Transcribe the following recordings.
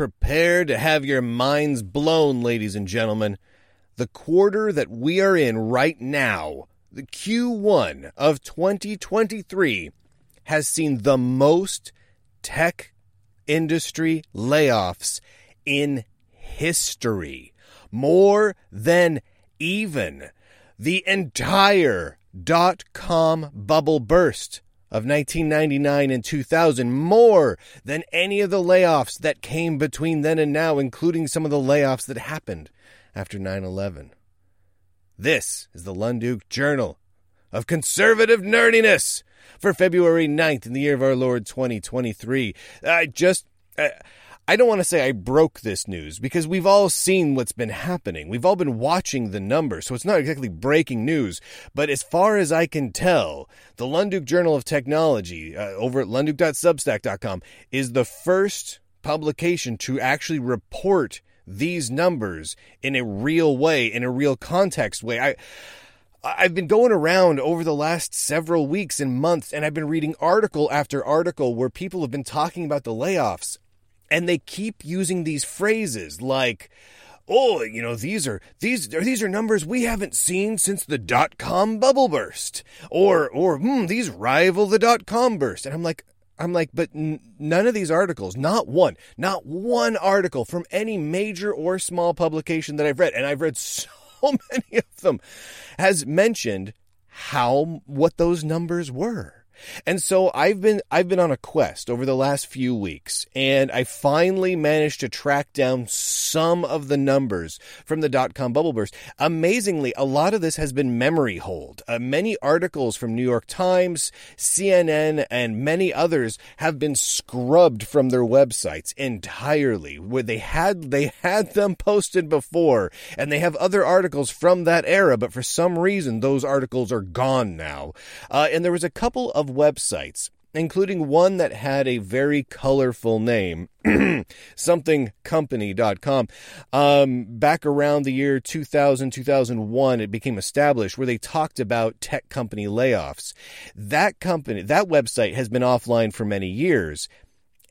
prepare to have your minds blown, ladies and gentlemen. The quarter that we are in right now, the Q1 of 2023, has seen the most tech industry layoffs in history. More than even the entire dot com bubble burst of 1999 and 2000, more than any of the layoffs that came between then and now, including some of the layoffs that happened after 9 11. This is the Lunduke Journal of Conservative Nerdiness for February 9th in the year of our Lord 2023. I just. I don't want to say I broke this news because we've all seen what's been happening. We've all been watching the numbers, so it's not exactly breaking news. But as far as I can tell, the Lunduke Journal of Technology uh, over at lunduke.substack.com is the first publication to actually report these numbers in a real way, in a real context way. I. I've been going around over the last several weeks and months, and I've been reading article after article where people have been talking about the layoffs. And they keep using these phrases like, oh, you know, these are these are these are numbers we haven't seen since the dot com bubble burst, or or hmm, these rival the dot com burst. And I'm like, I'm like, but n- none of these articles, not one, not one article from any major or small publication that I've read, and I've read so many of them, has mentioned how what those numbers were. And so I've been I've been on a quest over the last few weeks and I finally managed to track down some of the numbers from the dot com bubble burst. Amazingly, a lot of this has been memory hold. Uh, many articles from New York Times, CNN and many others have been scrubbed from their websites entirely where they had they had them posted before and they have other articles from that era but for some reason those articles are gone now. Uh, and there was a couple of websites, including one that had a very colorful name, somethingcompany.com. Um, back around the year 2000, 2001, it became established where they talked about tech company layoffs. That company, that website has been offline for many years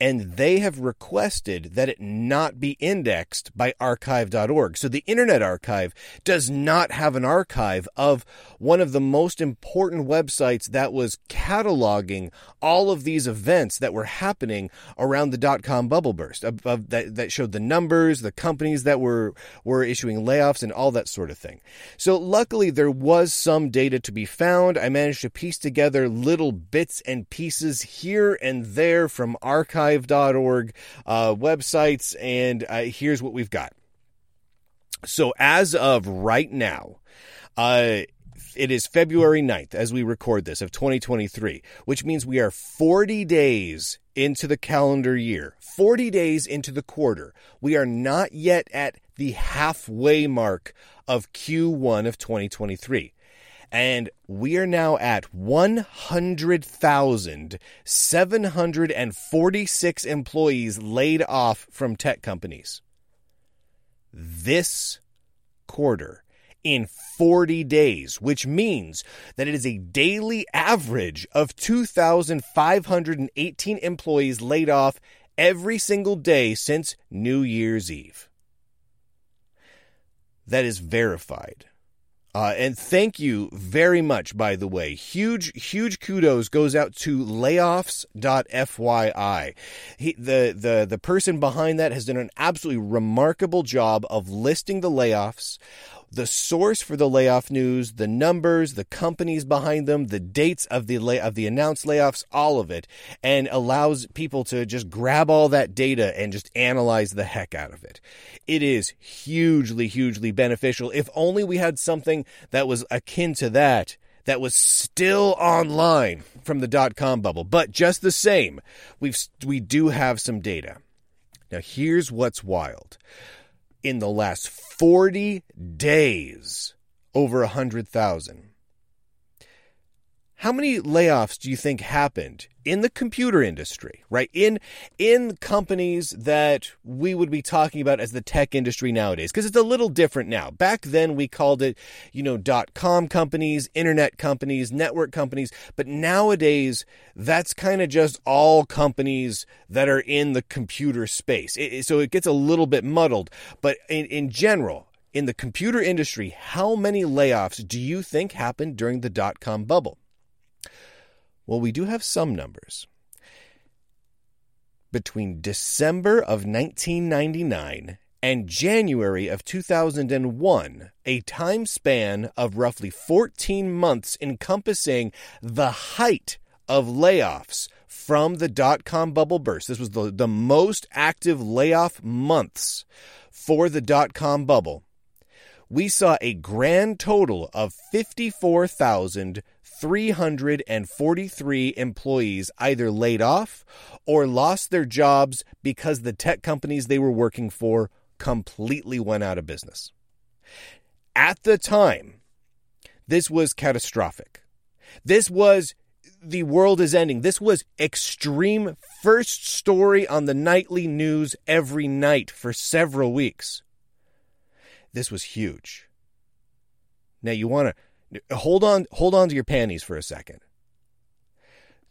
and they have requested that it not be indexed by archive.org. So the Internet Archive does not have an archive of one of the most important websites that was cataloging all of these events that were happening around the dot com bubble burst of, that, that showed the numbers, the companies that were, were issuing layoffs and all that sort of thing. So luckily there was some data to be found. I managed to piece together little bits and pieces here and there from archive archive.org uh, websites, and uh, here's what we've got. So, as of right now, uh, it is February 9th as we record this of 2023, which means we are 40 days into the calendar year, 40 days into the quarter. We are not yet at the halfway mark of Q1 of 2023 and we are now at 100,746 employees laid off from tech companies. This quarter in 40 days, which means that it is a daily average of 2,518 employees laid off every single day since New Year's Eve. That is verified. Uh, and thank you very much, by the way. Huge, huge kudos goes out to layoffs.fyi. He, the, the, the person behind that has done an absolutely remarkable job of listing the layoffs, the source for the layoff news, the numbers, the companies behind them, the dates of the lay- of the announced layoffs, all of it, and allows people to just grab all that data and just analyze the heck out of it. It is hugely, hugely beneficial. If only we had something that was akin to that that was still online from the dot com bubble. But just the same, we've we do have some data. Now here's what's wild in the last 40 days over 100,000. How many layoffs do you think happened in the computer industry, right? In in companies that we would be talking about as the tech industry nowadays because it's a little different now. Back then we called it, you know, dot com companies, internet companies, network companies, but nowadays that's kind of just all companies that are in the computer space. It, so it gets a little bit muddled, but in in general, in the computer industry, how many layoffs do you think happened during the dot com bubble? Well, we do have some numbers. Between December of 1999 and January of 2001, a time span of roughly 14 months encompassing the height of layoffs from the dot com bubble burst. This was the, the most active layoff months for the dot com bubble. We saw a grand total of 54,000 343 employees either laid off or lost their jobs because the tech companies they were working for completely went out of business. At the time, this was catastrophic. This was the world is ending. This was extreme first story on the nightly news every night for several weeks. This was huge. Now you want to hold on hold on to your panties for a second.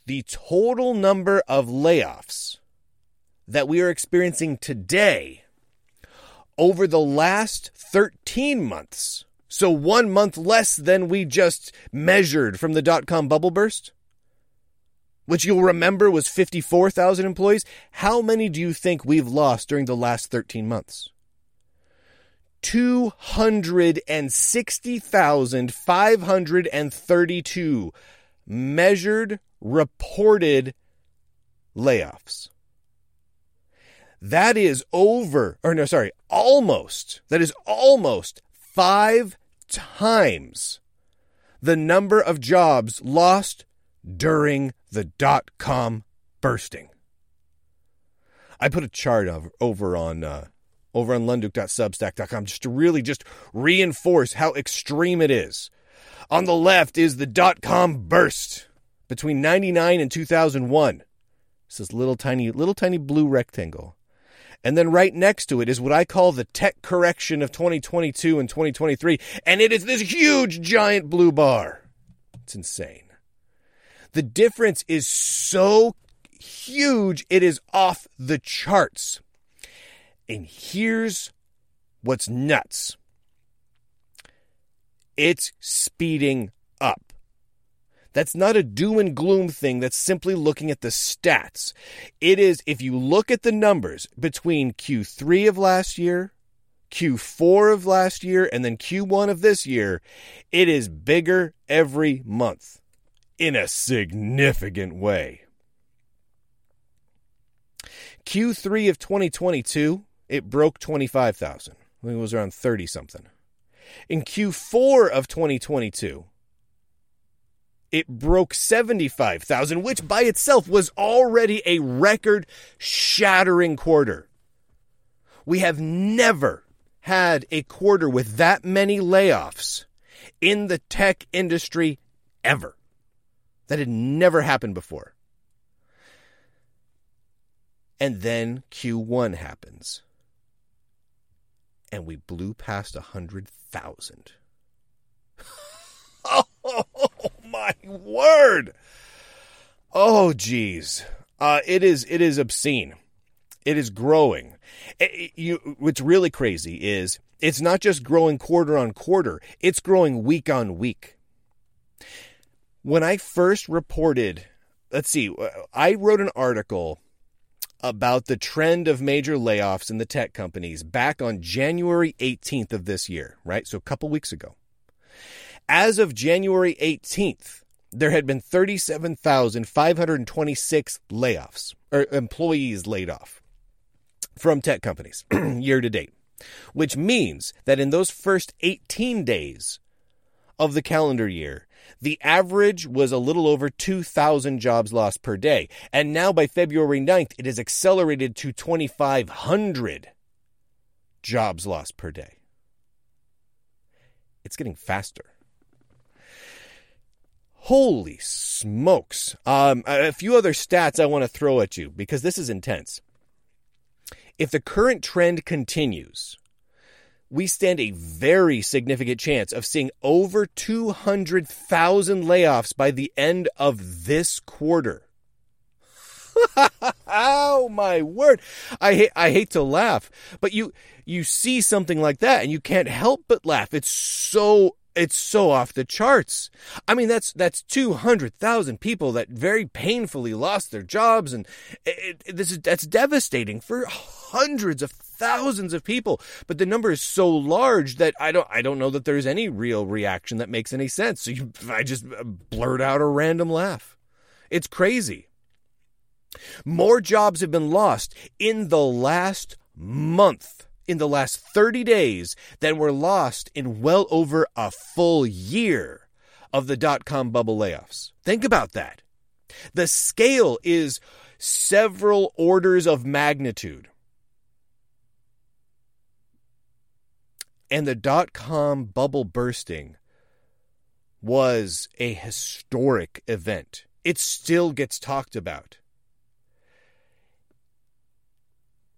The total number of layoffs that we are experiencing today over the last 13 months, so one month less than we just measured from the dot com bubble burst, which you'll remember was 54,000 employees, how many do you think we've lost during the last 13 months? 260,532 measured reported layoffs. That is over, or no, sorry, almost, that is almost five times the number of jobs lost during the dot com bursting. I put a chart over on uh, over on lunduke.substack.com just to really just reinforce how extreme it is. On the left is the dot com burst between 99 and 2001. It's this little tiny, little tiny blue rectangle. And then right next to it is what I call the tech correction of 2022 and 2023. And it is this huge, giant blue bar. It's insane. The difference is so huge, it is off the charts. And here's what's nuts it's speeding up. That's not a doom and gloom thing. That's simply looking at the stats. It is, if you look at the numbers between Q3 of last year, Q4 of last year, and then Q1 of this year, it is bigger every month in a significant way. Q3 of 2022 it broke 25,000. I think it was around 30 something. In Q4 of 2022, it broke 75,000, which by itself was already a record shattering quarter. We have never had a quarter with that many layoffs in the tech industry ever. That had never happened before. And then Q1 happens and we blew past a hundred thousand. oh my word! Oh geez, uh, it is it is obscene. It is growing. It, it, you, what's really crazy is it's not just growing quarter on quarter; it's growing week on week. When I first reported, let's see, uh, I wrote an article about the trend of major layoffs in the tech companies back on January 18th of this year, right? So a couple weeks ago. As of January 18th, there had been 37,526 layoffs or employees laid off from tech companies year to date, which means that in those first 18 days of the calendar year, the average was a little over 2,000 jobs lost per day. And now by February 9th, it has accelerated to 2,500 jobs lost per day. It's getting faster. Holy smokes. Um, a few other stats I want to throw at you because this is intense. If the current trend continues, we stand a very significant chance of seeing over 200,000 layoffs by the end of this quarter. oh my word. I hate I hate to laugh, but you you see something like that and you can't help but laugh. It's so it's so off the charts. I mean, that's that's two hundred thousand people that very painfully lost their jobs, and it, it, this is that's devastating for hundreds of thousands of people. But the number is so large that I don't I don't know that there's any real reaction that makes any sense. So you, I just uh, blurt out a random laugh. It's crazy. More jobs have been lost in the last month in the last 30 days than were lost in well over a full year of the dot com bubble layoffs. Think about that. The scale is several orders of magnitude. And the dot com bubble bursting was a historic event. It still gets talked about.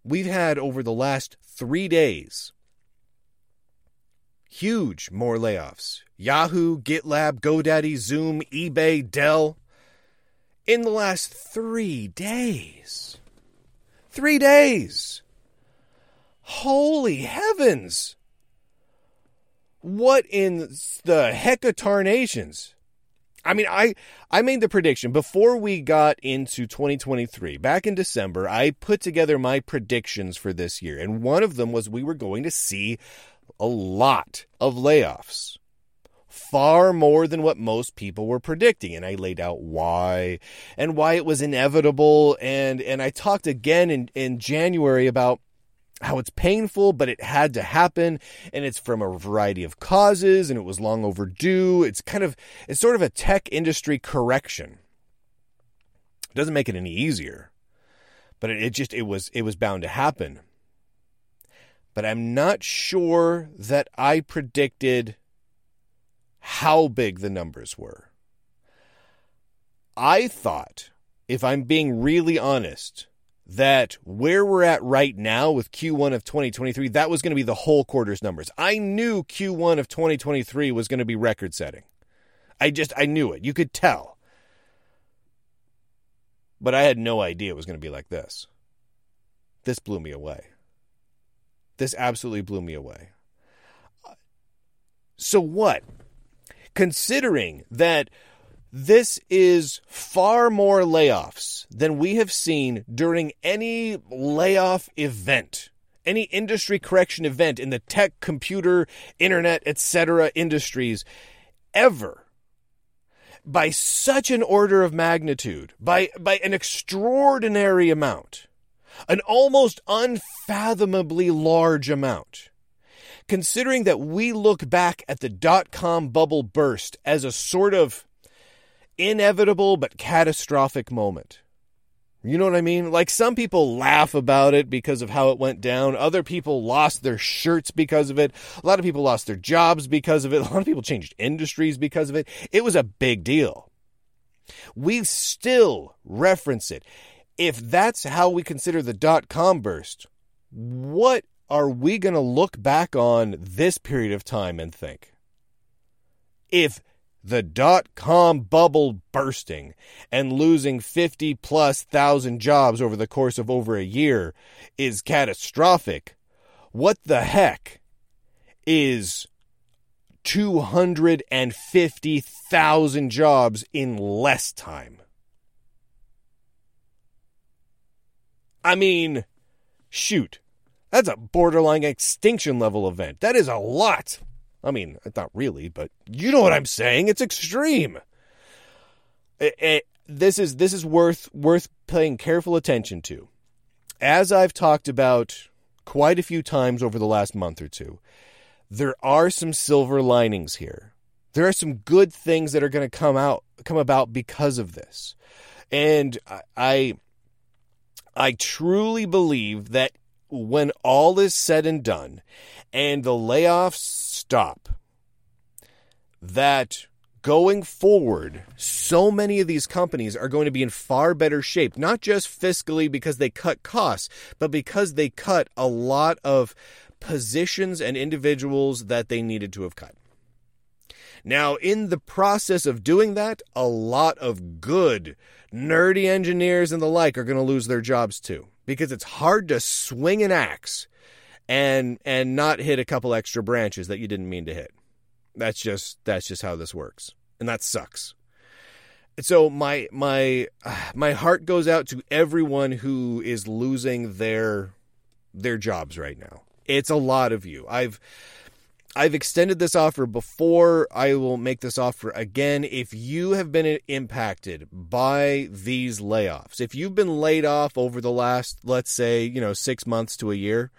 We've had over the last three days huge more layoffs. Yahoo, GitLab, GoDaddy, Zoom, eBay, Dell. In the last three days. Three days. Holy heavens. What in the hecatarnations? I mean, I I made the prediction before we got into 2023. Back in December, I put together my predictions for this year, and one of them was we were going to see a lot of layoffs. Far more than what most people were predicting. And I laid out why and why it was inevitable. And, and I talked again in, in January about how it's painful, but it had to happen, and it's from a variety of causes, and it was long overdue. It's kind of, it's sort of a tech industry correction. It doesn't make it any easier, but it, it just, it was, it was bound to happen. But I'm not sure that I predicted how big the numbers were. I thought, if I'm being really honest, that where we're at right now with Q1 of 2023, that was going to be the whole quarter's numbers. I knew Q1 of 2023 was going to be record setting. I just, I knew it. You could tell. But I had no idea it was going to be like this. This blew me away. This absolutely blew me away. So, what? Considering that this is far more layoffs than we have seen during any layoff event, any industry correction event in the tech, computer, internet, etc. industries ever. By such an order of magnitude, by, by an extraordinary amount, an almost unfathomably large amount considering that we look back at the dot com bubble burst as a sort of inevitable but catastrophic moment. You know what I mean? Like some people laugh about it because of how it went down. Other people lost their shirts because of it. A lot of people lost their jobs because of it. A lot of people changed industries because of it. It was a big deal. We still reference it. If that's how we consider the dot com burst, what are we going to look back on this period of time and think? If the dot com bubble bursting and losing 50 plus thousand jobs over the course of over a year is catastrophic. What the heck is 250,000 jobs in less time? I mean, shoot, that's a borderline extinction level event. That is a lot. I mean, not really, but you know what I'm saying. It's extreme. It, it, this is this is worth worth paying careful attention to. As I've talked about quite a few times over the last month or two, there are some silver linings here. There are some good things that are going to come out come about because of this. And I I truly believe that when all is said and done and the layoffs stop, that going forward, so many of these companies are going to be in far better shape, not just fiscally because they cut costs, but because they cut a lot of positions and individuals that they needed to have cut. Now, in the process of doing that, a lot of good, nerdy engineers and the like are going to lose their jobs too, because it's hard to swing an axe and and not hit a couple extra branches that you didn't mean to hit. That's just that's just how this works, and that sucks. So my my my heart goes out to everyone who is losing their their jobs right now. It's a lot of you. I've I've extended this offer before. I will make this offer again. If you have been impacted by these layoffs, if you've been laid off over the last, let's say, you know, six months to a year,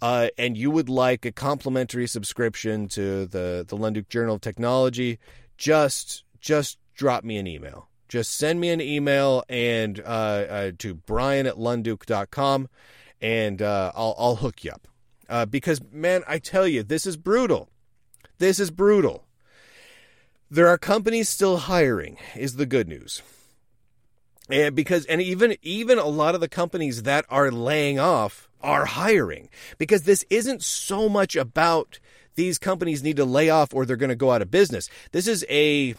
uh, and you would like a complimentary subscription to the the Lunduke Journal of Technology, just just drop me an email. Just send me an email and uh, uh, to brian at lunduke.com and uh, I'll, I'll hook you up. Uh, because, man, I tell you, this is brutal. This is brutal. There are companies still hiring, is the good news. And because and even even a lot of the companies that are laying off are hiring because this isn't so much about these companies need to lay off or they're going to go out of business. This is a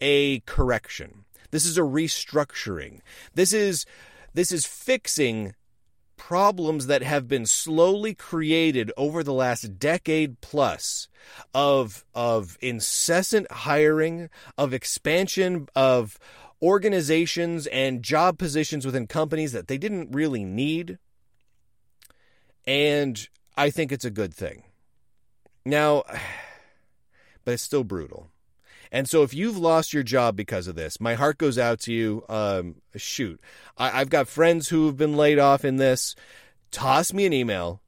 a correction. This is a restructuring. This is this is fixing problems that have been slowly created over the last decade plus of of incessant hiring, of expansion of organizations and job positions within companies that they didn't really need. And I think it's a good thing. Now, but it's still brutal. And so if you've lost your job because of this, my heart goes out to you. Um, shoot, I, have got friends who have been laid off in this. Toss me an email.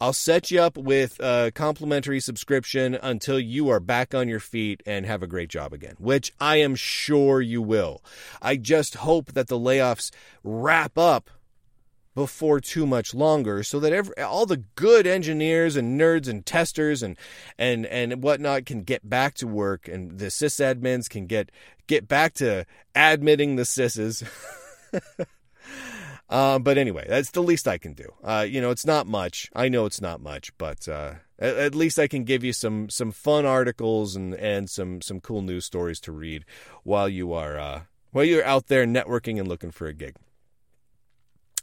I'll set you up with a complimentary subscription until you are back on your feet and have a great job again, which I am sure you will. I just hope that the layoffs wrap up before too much longer so that every, all the good engineers and nerds and testers and and and whatnot can get back to work and the sysadmins can get get back to admitting the sys's uh, but anyway that's the least i can do uh, you know it's not much i know it's not much but uh, at, at, least i can give you some some fun articles and and some some cool news stories to read while you are uh, while you're out there networking and looking for a gig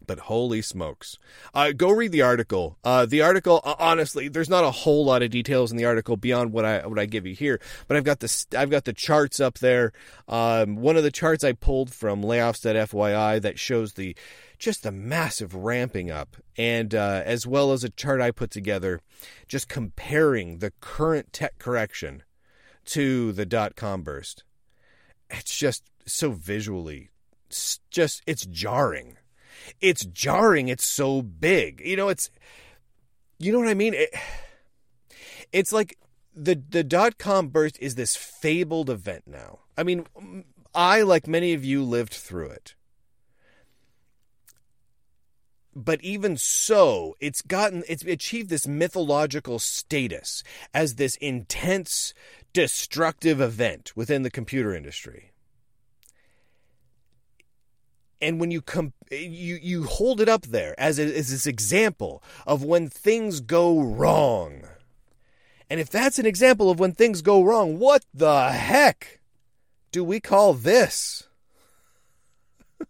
but holy smokes. Uh, go read the article. Uh, the article, honestly, there's not a whole lot of details in the article beyond what I what I give you here. But I've got the I've got the charts up there. Um, one of the charts I pulled from layoffs.fyi that shows the just the massive ramping up, and uh, as well as a chart I put together, just comparing the current tech correction to the dot com burst. It's just so visually, it's just it's jarring it's jarring. It's so big. You know, it's you know what I mean? It, it's like the the dot com burst is this fabled event now. I mean, I like many of you lived through it. But even so, it's gotten it's achieved this mythological status as this intense destructive event within the computer industry and when you com- you you hold it up there as, a, as this example of when things go wrong. And if that's an example of when things go wrong, what the heck do we call this?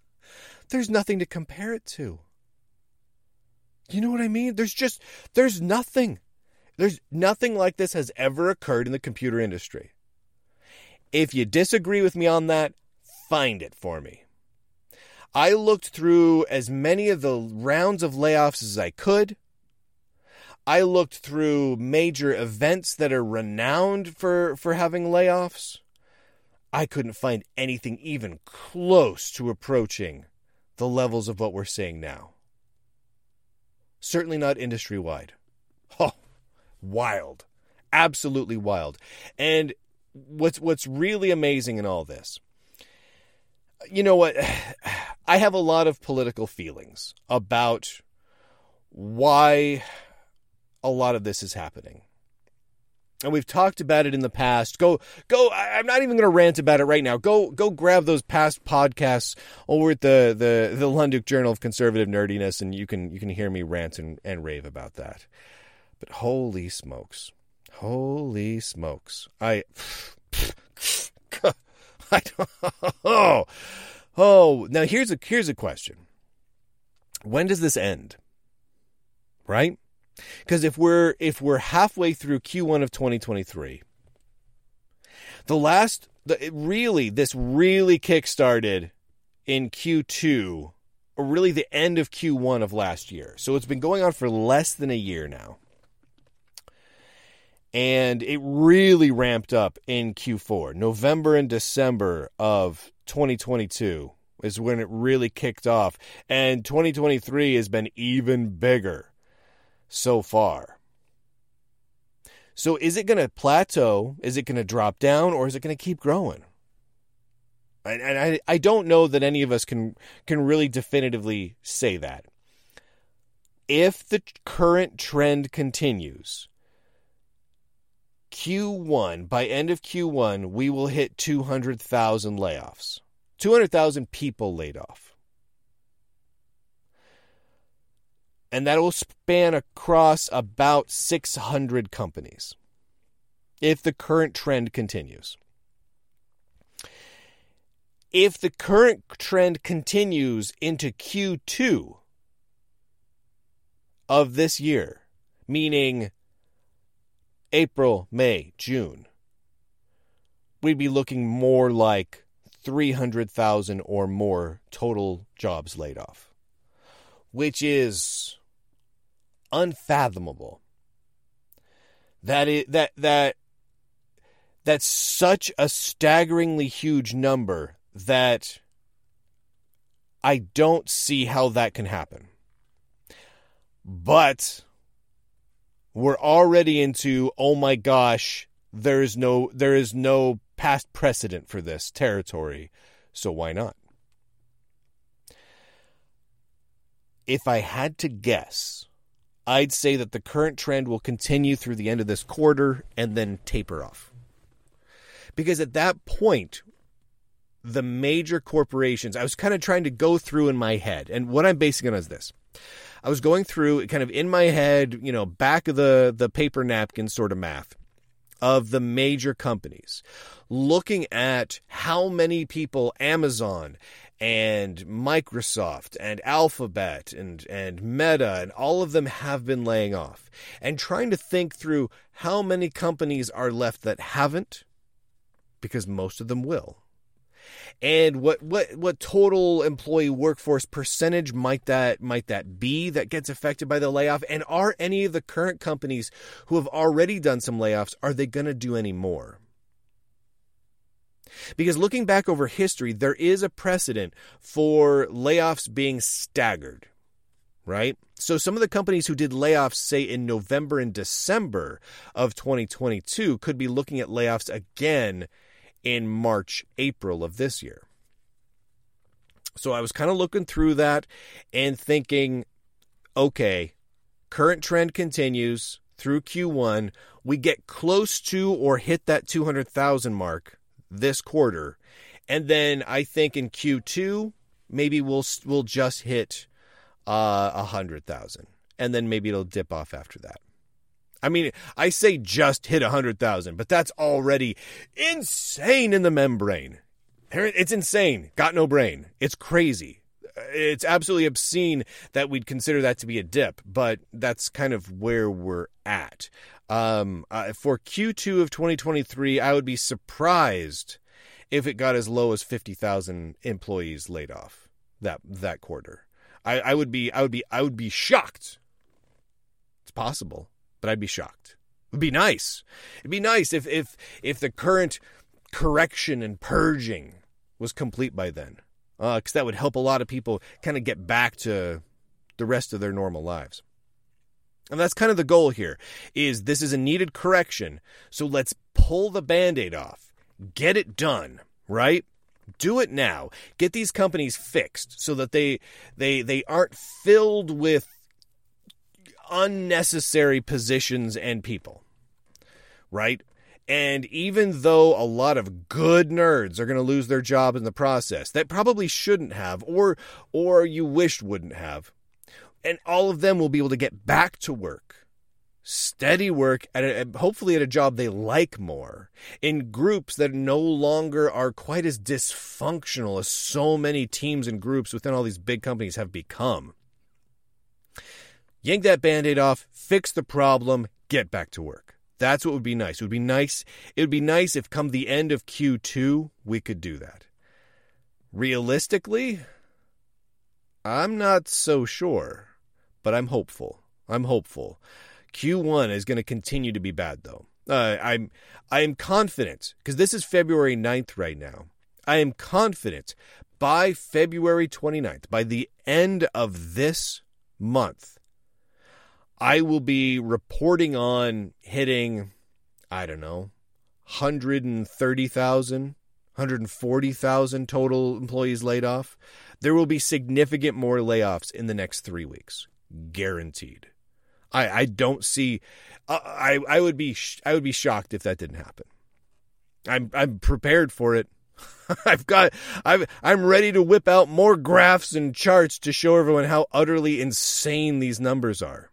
there's nothing to compare it to. You know what I mean? There's just there's nothing. There's nothing like this has ever occurred in the computer industry. If you disagree with me on that, find it for me. I looked through as many of the rounds of layoffs as I could. I looked through major events that are renowned for, for having layoffs. I couldn't find anything even close to approaching the levels of what we're seeing now. Certainly not industry wide. Oh, wild. Absolutely wild. And what's what's really amazing in all this you know what? I have a lot of political feelings about why a lot of this is happening. And we've talked about it in the past. Go, go. I, am not even going to rant about it right now. Go, go grab those past podcasts over at the the the Lunduke Journal of Conservative Nerdiness, and you can you can hear me rant and, and rave about that. But holy smokes, holy smokes! I, I don't, oh, oh. Now here's a here's a question. When does this end? Right because if we're if we're halfway through Q1 of 2023, the last the, really this really kickstarted in Q2 or really the end of Q1 of last year. So it's been going on for less than a year now. And it really ramped up in Q4. November and December of 2022 is when it really kicked off. And 2023 has been even bigger so far. So is it going to plateau? Is it going to drop down or is it going to keep growing? And I, I don't know that any of us can can really definitively say that. If the current trend continues, Q1, by end of Q1, we will hit 200,000 layoffs. 200,000 people laid off. And that will span across about 600 companies if the current trend continues. If the current trend continues into Q2 of this year, meaning April, May, June, we'd be looking more like 300,000 or more total jobs laid off, which is unfathomable. That it that that that's such a staggeringly huge number that I don't see how that can happen. But we're already into oh my gosh, there is no there is no past precedent for this territory, so why not? If I had to guess, I'd say that the current trend will continue through the end of this quarter and then taper off. Because at that point, the major corporations, I was kind of trying to go through in my head, and what I'm basing it on is this. I was going through kind of in my head, you know, back of the, the paper napkin sort of math of the major companies, looking at how many people Amazon and Microsoft and Alphabet and, and Meta and all of them have been laying off and trying to think through how many companies are left that haven't because most of them will. And what, what what total employee workforce percentage might that might that be that gets affected by the layoff? And are any of the current companies who have already done some layoffs are they going to do any more? Because looking back over history, there is a precedent for layoffs being staggered, right? So some of the companies who did layoffs, say in November and December of 2022, could be looking at layoffs again in March, April of this year. So I was kind of looking through that and thinking, okay, current trend continues through Q1. We get close to or hit that 200,000 mark this quarter. And then I think in Q2, maybe we'll we'll just hit uh, a uh, hundred thousand, and then maybe it'll dip off after that. I mean, I say just hit a hundred thousand, but that's already insane in the membrane. It's insane. Got no brain. It's crazy. It's absolutely obscene that we'd consider that to be a dip, but that's kind of where we're at. Um, uh, for Q2 of 2023, I would be surprised if it got as low as 50,000 employees laid off that that quarter. I, I would be I would be I would be shocked. It's possible, but I'd be shocked. It'd be nice. It'd be nice if if if the current correction and purging was complete by then, because uh, that would help a lot of people kind of get back to the rest of their normal lives. And that's kind of the goal here is this is a needed correction. So let's pull the band-aid off. Get it done, right? Do it now. Get these companies fixed so that they they they aren't filled with unnecessary positions and people. right? And even though a lot of good nerds are going to lose their job in the process, that probably shouldn't have, or or you wished wouldn't have, and all of them will be able to get back to work, steady work, at a, hopefully at a job they like more, in groups that no longer are quite as dysfunctional as so many teams and groups within all these big companies have become. Yank that band aid off, fix the problem, get back to work. That's what would be nice. It would be nice. It would be nice if come the end of Q2 we could do that. Realistically, I'm not so sure, but I'm hopeful. I'm hopeful. Q1 is going to continue to be bad though. Uh, I'm I am confident because this is February 9th right now. I am confident by February 29th, by the end of this month, I will be reporting on hitting, I don't know, 130,000, 140,000 total employees laid off. There will be significant more layoffs in the next three weeks, guaranteed. I, I don't see. Uh, I I would be I would be shocked if that didn't happen. I'm I'm prepared for it. I've got I've I'm ready to whip out more graphs and charts to show everyone how utterly insane these numbers are.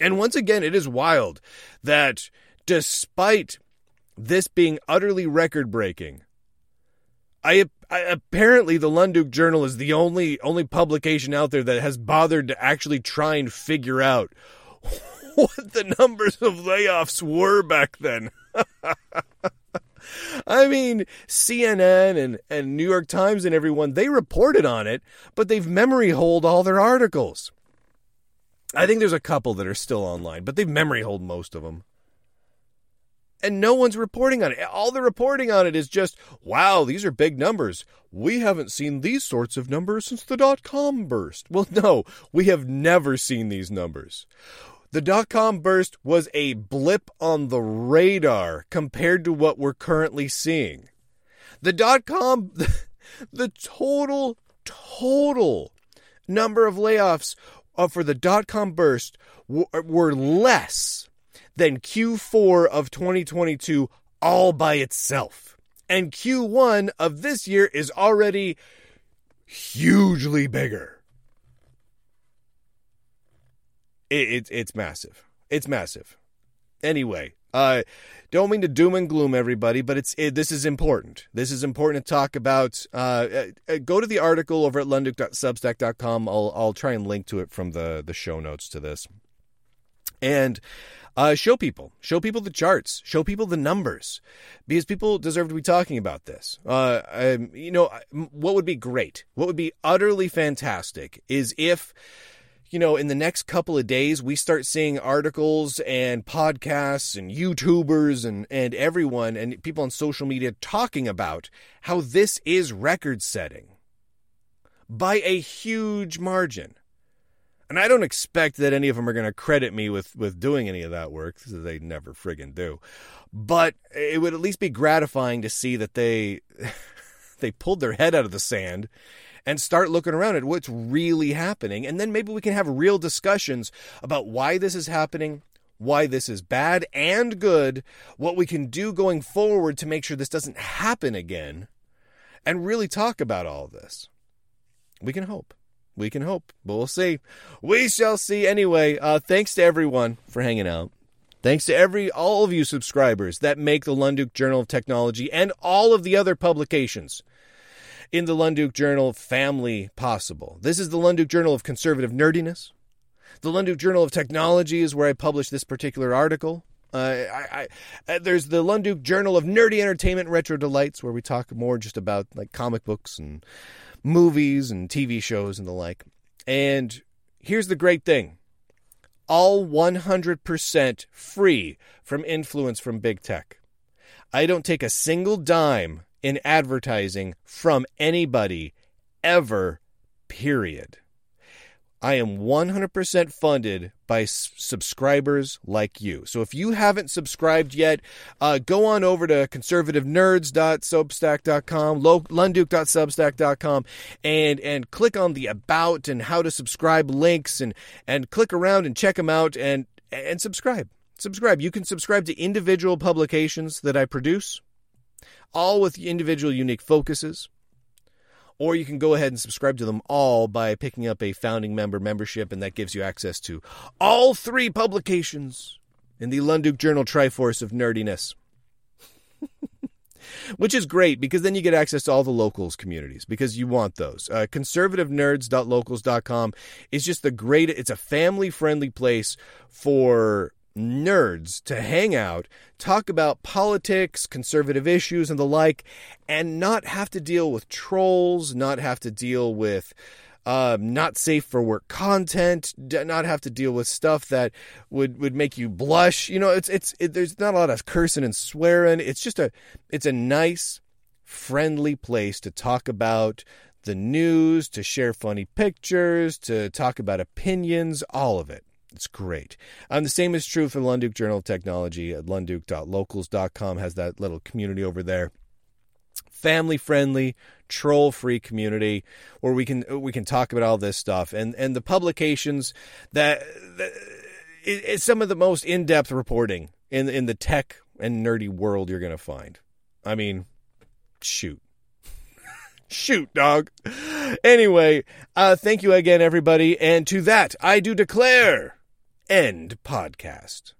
And once again, it is wild that despite this being utterly record breaking, I, I, apparently the Lunduke Journal is the only only publication out there that has bothered to actually try and figure out what the numbers of layoffs were back then. I mean, CNN and, and New York Times and everyone, they reported on it, but they've memory holed all their articles. I think there's a couple that are still online, but they've memory hold most of them. And no one's reporting on it. All the reporting on it is just, wow, these are big numbers. We haven't seen these sorts of numbers since the dot com burst. Well, no, we have never seen these numbers. The dot com burst was a blip on the radar compared to what we're currently seeing. The dot com, the total, total number of layoffs uh, for the dot com burst were less than Q4 of 2022 all by itself. And Q1 of this year is already hugely bigger. It, it, it's massive. It's massive. Anyway, uh, don't mean to doom and gloom everybody, but it's it, this is important. This is important to talk about. Uh, uh, go to the article over at lunduke.substack.com. I'll I'll try and link to it from the the show notes to this, and uh, show people, show people the charts, show people the numbers, because people deserve to be talking about this. Uh, um, you know, what would be great, what would be utterly fantastic, is if you know, in the next couple of days, we start seeing articles and podcasts and YouTubers and, and everyone and people on social media talking about how this is record setting by a huge margin. And I don't expect that any of them are going to credit me with, with doing any of that work. because They never friggin' do. But it would at least be gratifying to see that they they pulled their head out of the sand and start looking around at what's really happening. And then maybe we can have real discussions about why this is happening, why this is bad and good, what we can do going forward to make sure this doesn't happen again, and really talk about all this. We can hope. We can hope, but we'll see. We shall see. Anyway, uh, thanks to everyone for hanging out. Thanks to every all of you subscribers that make the Lunduke Journal of Technology and all of the other publications in the Lunduke Journal family possible. This is the Lunduke Journal of Conservative Nerdiness. The Lunduke Journal of Technology is where I publish this particular article. Uh, I, I, uh, there's the Lunduke Journal of Nerdy Entertainment Retro Delights, where we talk more just about like comic books and movies and TV shows and the like. And here's the great thing all 100% free from influence from big tech. I don't take a single dime in advertising from anybody ever, period. I am 100% funded by s- subscribers like you. So if you haven't subscribed yet, uh, go on over to conservativenerds.substack.com, lunduke.substack.com, and, and click on the about and how to subscribe links and, and click around and check them out and, and subscribe subscribe. You can subscribe to individual publications that I produce, all with individual unique focuses. Or you can go ahead and subscribe to them all by picking up a founding member membership, and that gives you access to all three publications in the Lunduke Journal Triforce of Nerdiness. Which is great because then you get access to all the locals communities because you want those. Uh, conservativenerds.locals.com is just the great, it's a family friendly place for nerds to hang out, talk about politics, conservative issues, and the like, and not have to deal with trolls, not have to deal with uh, not safe for work content, not have to deal with stuff that would, would make you blush. You know, it's it's it, there's not a lot of cursing and swearing. It's just a it's a nice, friendly place to talk about the news, to share funny pictures, to talk about opinions, all of it. It's great. Um, the same is true for Lunduke Journal of Technology at lunduke.locals.com has that little community over there. Family friendly, troll free community where we can we can talk about all this stuff and and the publications that, that it's some of the most in depth reporting in in the tech and nerdy world you're gonna find. I mean, shoot. Shoot, dog. Anyway, uh, thank you again, everybody. And to that, I do declare end podcast.